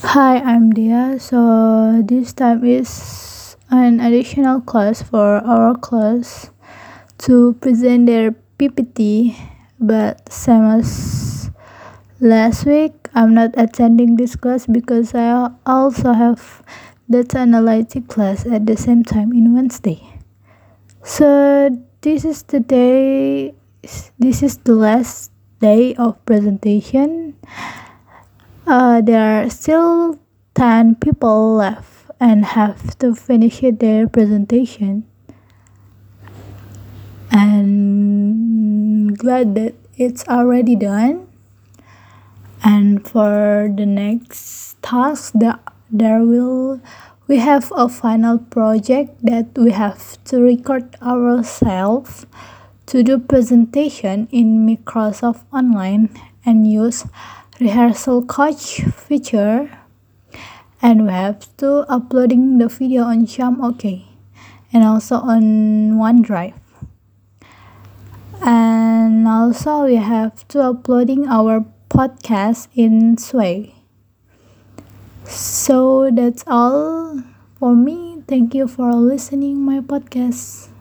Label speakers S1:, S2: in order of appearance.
S1: Hi, I'm Dia. So this time is an additional class for our class to present their PPT, but same as last week, I'm not attending this class because I also have data analytic class at the same time in Wednesday. So this is the day. This is the last day of presentation uh, there are still 10 people left and have to finish their presentation. And glad that it's already done. And for the next task, that there will we have a final project that we have to record ourselves to do presentation in Microsoft Online and use rehearsal coach feature and we have to uploading the video on Sham OK and also on OneDrive. And also we have to uploading our podcast in Sway. So that's all for me. Thank you for listening my podcast